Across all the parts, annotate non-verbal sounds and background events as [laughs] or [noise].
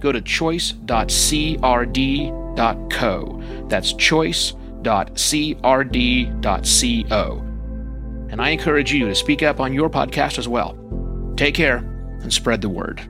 go to choice.crd.co. That's choice.crd.co. And I encourage you to speak up on your podcast as well. Take care and spread the word.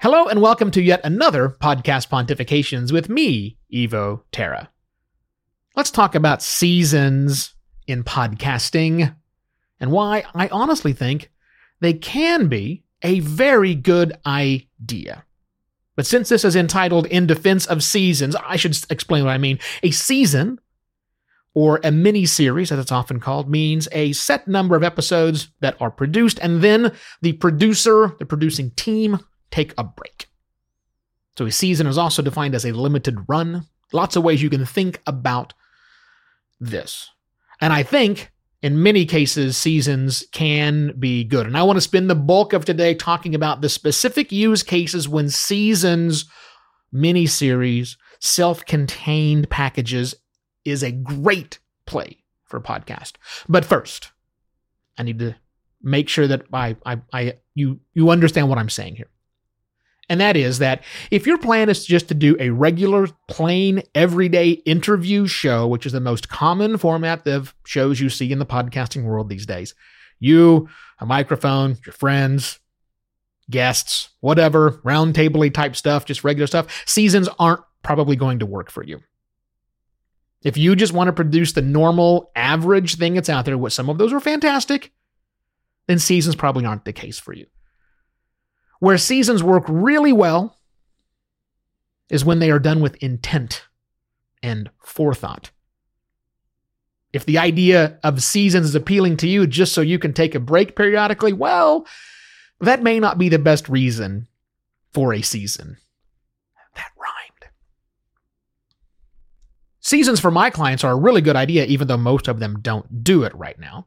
Hello, and welcome to yet another podcast pontifications with me, Evo Terra. Let's talk about seasons in podcasting and why I honestly think they can be a very good idea. But since this is entitled In Defense of Seasons, I should explain what I mean. A season or a mini series, as it's often called, means a set number of episodes that are produced, and then the producer, the producing team, take a break. So a season is also defined as a limited run. Lots of ways you can think about this. And I think in many cases, seasons can be good. And I want to spend the bulk of today talking about the specific use cases when seasons, mini series, self contained packages is a great play for podcast. But first, I need to make sure that I, I, I you you understand what I'm saying here. And that is that if your plan is just to do a regular, plain, everyday interview show, which is the most common format of shows you see in the podcasting world these days, you, a microphone, your friends, guests, whatever, roundtable type stuff, just regular stuff, seasons aren't probably going to work for you. If you just want to produce the normal average thing that's out there, what some of those are fantastic, then seasons probably aren't the case for you. Where seasons work really well is when they are done with intent and forethought. If the idea of seasons is appealing to you just so you can take a break periodically, well, that may not be the best reason for a season. That rhymed. Seasons for my clients are a really good idea, even though most of them don't do it right now.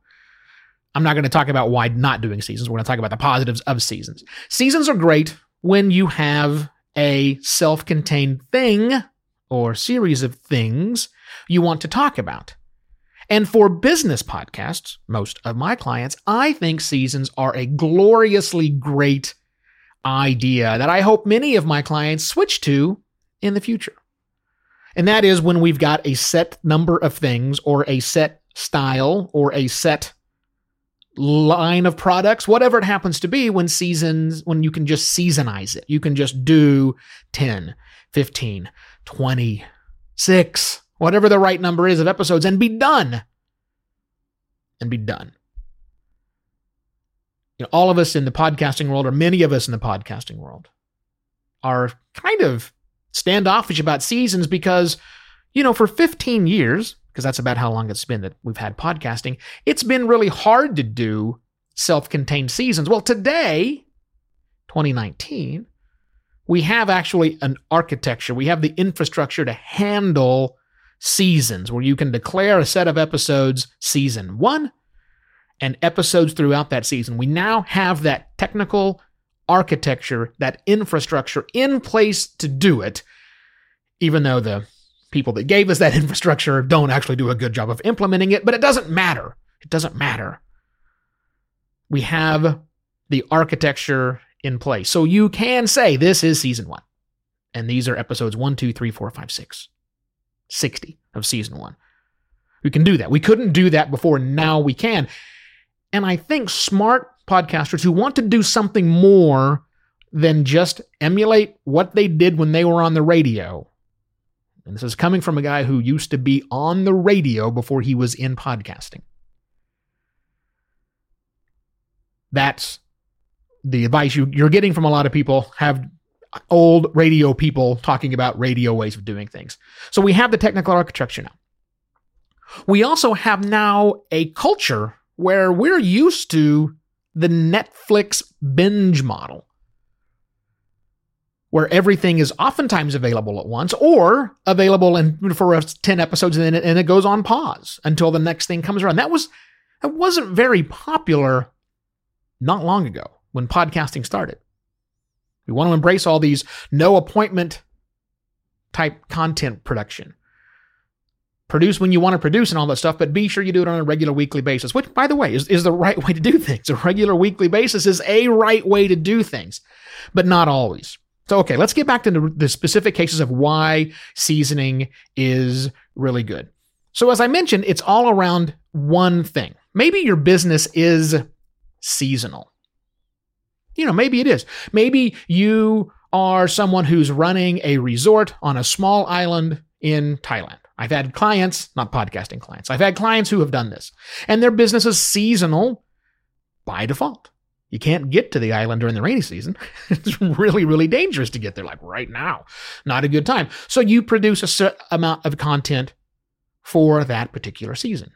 I'm not going to talk about why not doing seasons. We're going to talk about the positives of seasons. Seasons are great when you have a self contained thing or series of things you want to talk about. And for business podcasts, most of my clients, I think seasons are a gloriously great idea that I hope many of my clients switch to in the future. And that is when we've got a set number of things or a set style or a set line of products, whatever it happens to be, when seasons, when you can just seasonize it. You can just do 10, 15, 20, 6, whatever the right number is of episodes and be done. And be done. You know, all of us in the podcasting world, or many of us in the podcasting world, are kind of standoffish about seasons because, you know, for 15 years, because that's about how long it's been that we've had podcasting, it's been really hard to do self contained seasons. Well, today, 2019, we have actually an architecture, we have the infrastructure to handle seasons where you can declare a set of episodes season one and episodes throughout that season. We now have that technical architecture, that infrastructure in place to do it, even though the people that gave us that [laughs] infrastructure don't actually do a good job of implementing it, but it doesn't matter. It doesn't matter. We have the architecture in place. So you can say this is season one. And these are episodes one, two, three, four, five, six, 60 of season one. We can do that. We couldn't do that before. Now we can. And I think smart podcasters who want to do something more than just emulate what they did when they were on the radio and this is coming from a guy who used to be on the radio before he was in podcasting. That's the advice you, you're getting from a lot of people have old radio people talking about radio ways of doing things. So we have the technical architecture now. We also have now a culture where we're used to the Netflix binge model. Where everything is oftentimes available at once or available in, for 10 episodes and then it, goes on pause until the next thing comes around. That was that wasn't very popular not long ago when podcasting started. We want to embrace all these no appointment type content production. Produce when you want to produce and all that stuff, but be sure you do it on a regular weekly basis, which, by the way, is, is the right way to do things. A regular weekly basis is a right way to do things, but not always. So, okay, let's get back to the specific cases of why seasoning is really good. So, as I mentioned, it's all around one thing. Maybe your business is seasonal. You know, maybe it is. Maybe you are someone who's running a resort on a small island in Thailand. I've had clients, not podcasting clients, I've had clients who have done this, and their business is seasonal by default. You can't get to the island during the rainy season. [laughs] it's really, really dangerous to get there, like right now. Not a good time. So you produce a certain amount of content for that particular season.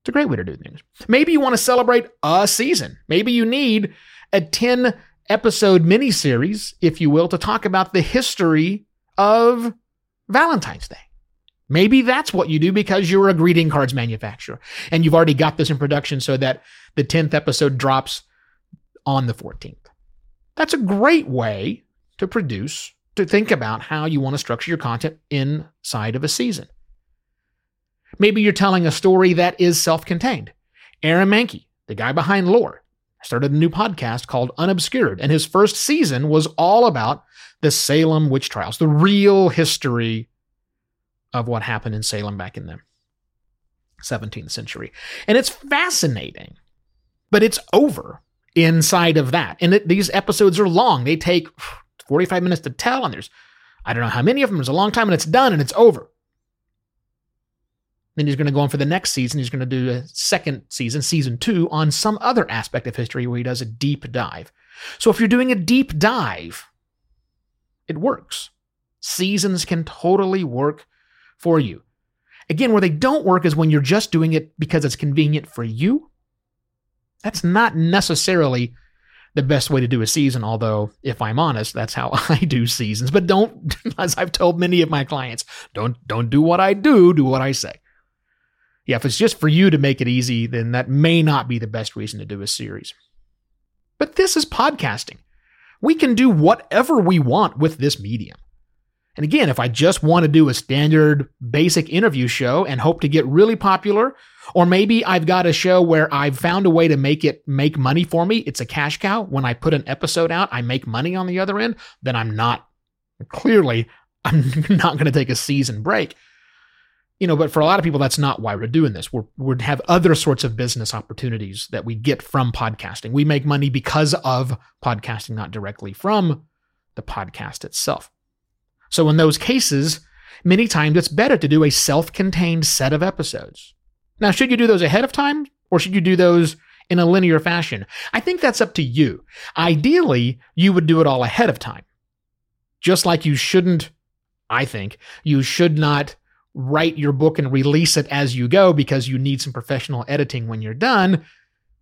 It's a great way to do things. Maybe you want to celebrate a season. Maybe you need a 10 episode miniseries, if you will, to talk about the history of Valentine's Day. Maybe that's what you do because you're a greeting cards manufacturer and you've already got this in production so that the 10th episode drops on the 14th. That's a great way to produce, to think about how you want to structure your content inside of a season. Maybe you're telling a story that is self contained. Aaron Mahnke, the guy behind Lore, started a new podcast called Unobscured, and his first season was all about the Salem witch trials, the real history of what happened in Salem back in the 17th century. And it's fascinating, but it's over inside of that. And it, these episodes are long. They take 45 minutes to tell, and there's, I don't know how many of them. There's a long time, and it's done, and it's over. Then he's going to go on for the next season. He's going to do a second season, season two, on some other aspect of history where he does a deep dive. So if you're doing a deep dive, it works. Seasons can totally work for you. Again, where they don't work is when you're just doing it because it's convenient for you that's not necessarily the best way to do a season, although, if I'm honest, that's how [laughs] I do seasons. But don't, [laughs] as I've told many of my clients, don't don't do what I do, do what I say. Yeah, if it's just for you to make it easy, then that may not be the best reason to do a series. But this is podcasting. We can do whatever we want with this medium. And again, if I just want to do a standard basic interview show and hope to get really popular, or maybe I've got a show where I've found a way to make it make money for me, it's a cash cow. When I put an episode out, I make money on the other end, then I'm not, clearly, I'm [laughs] not going to take a season break. You know, but for a lot of people, that's not why we're doing this. We're, we have other sorts of business opportunities that we get from podcasting. We make money because of podcasting, not directly from the podcast itself. So, in those cases, many times it's better to do a self contained set of episodes. Now, should you do those ahead of time or should you do those in a linear fashion? I think that's up to you. Ideally, you would do it all ahead of time. Just like you shouldn't, I think, you should not write your book and release it as you go because you need some professional editing when you're done.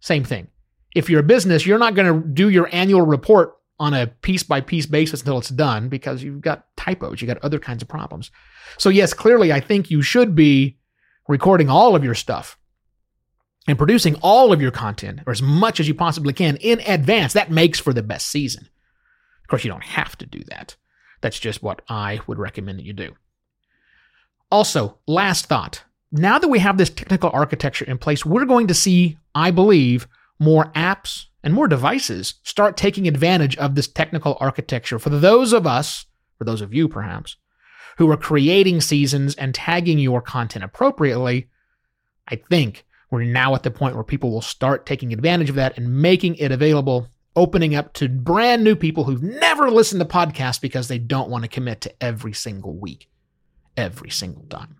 Same thing. If you're a business, you're not going to do your annual report on a piece by piece basis until it's done because you've got typos, you've got other kinds of problems. So, yes, clearly, I think you should be recording all of your stuff and producing all of your content or as much as you possibly can in advance. That makes for the best season. Of course, you don't have to do that. That's just what I would recommend that you do. Also, last thought. Now that we have this technical architecture in place, we're going to see, I believe, more apps and more devices start taking advantage of this technical architecture for those of us, for those of you perhaps, who are creating seasons and tagging your content appropriately. I think we're now at the point where people will start taking advantage of that and making it available, opening up to brand new people who've never listened to podcasts because they don't want to commit to every single week, every single time.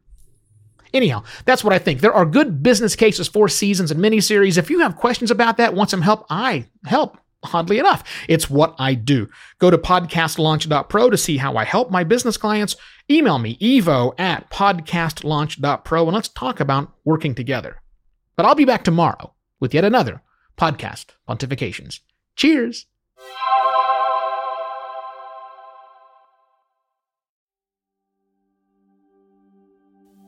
Anyhow, that's what I think. There are good business cases for seasons and miniseries. If you have questions about that, want some help, I help. Oddly enough, it's what I do. Go to podcastlaunch.pro to see how I help my business clients. Email me, evo at podcastlaunch.pro, and let's talk about working together. But I'll be back tomorrow with yet another podcast pontifications. Cheers.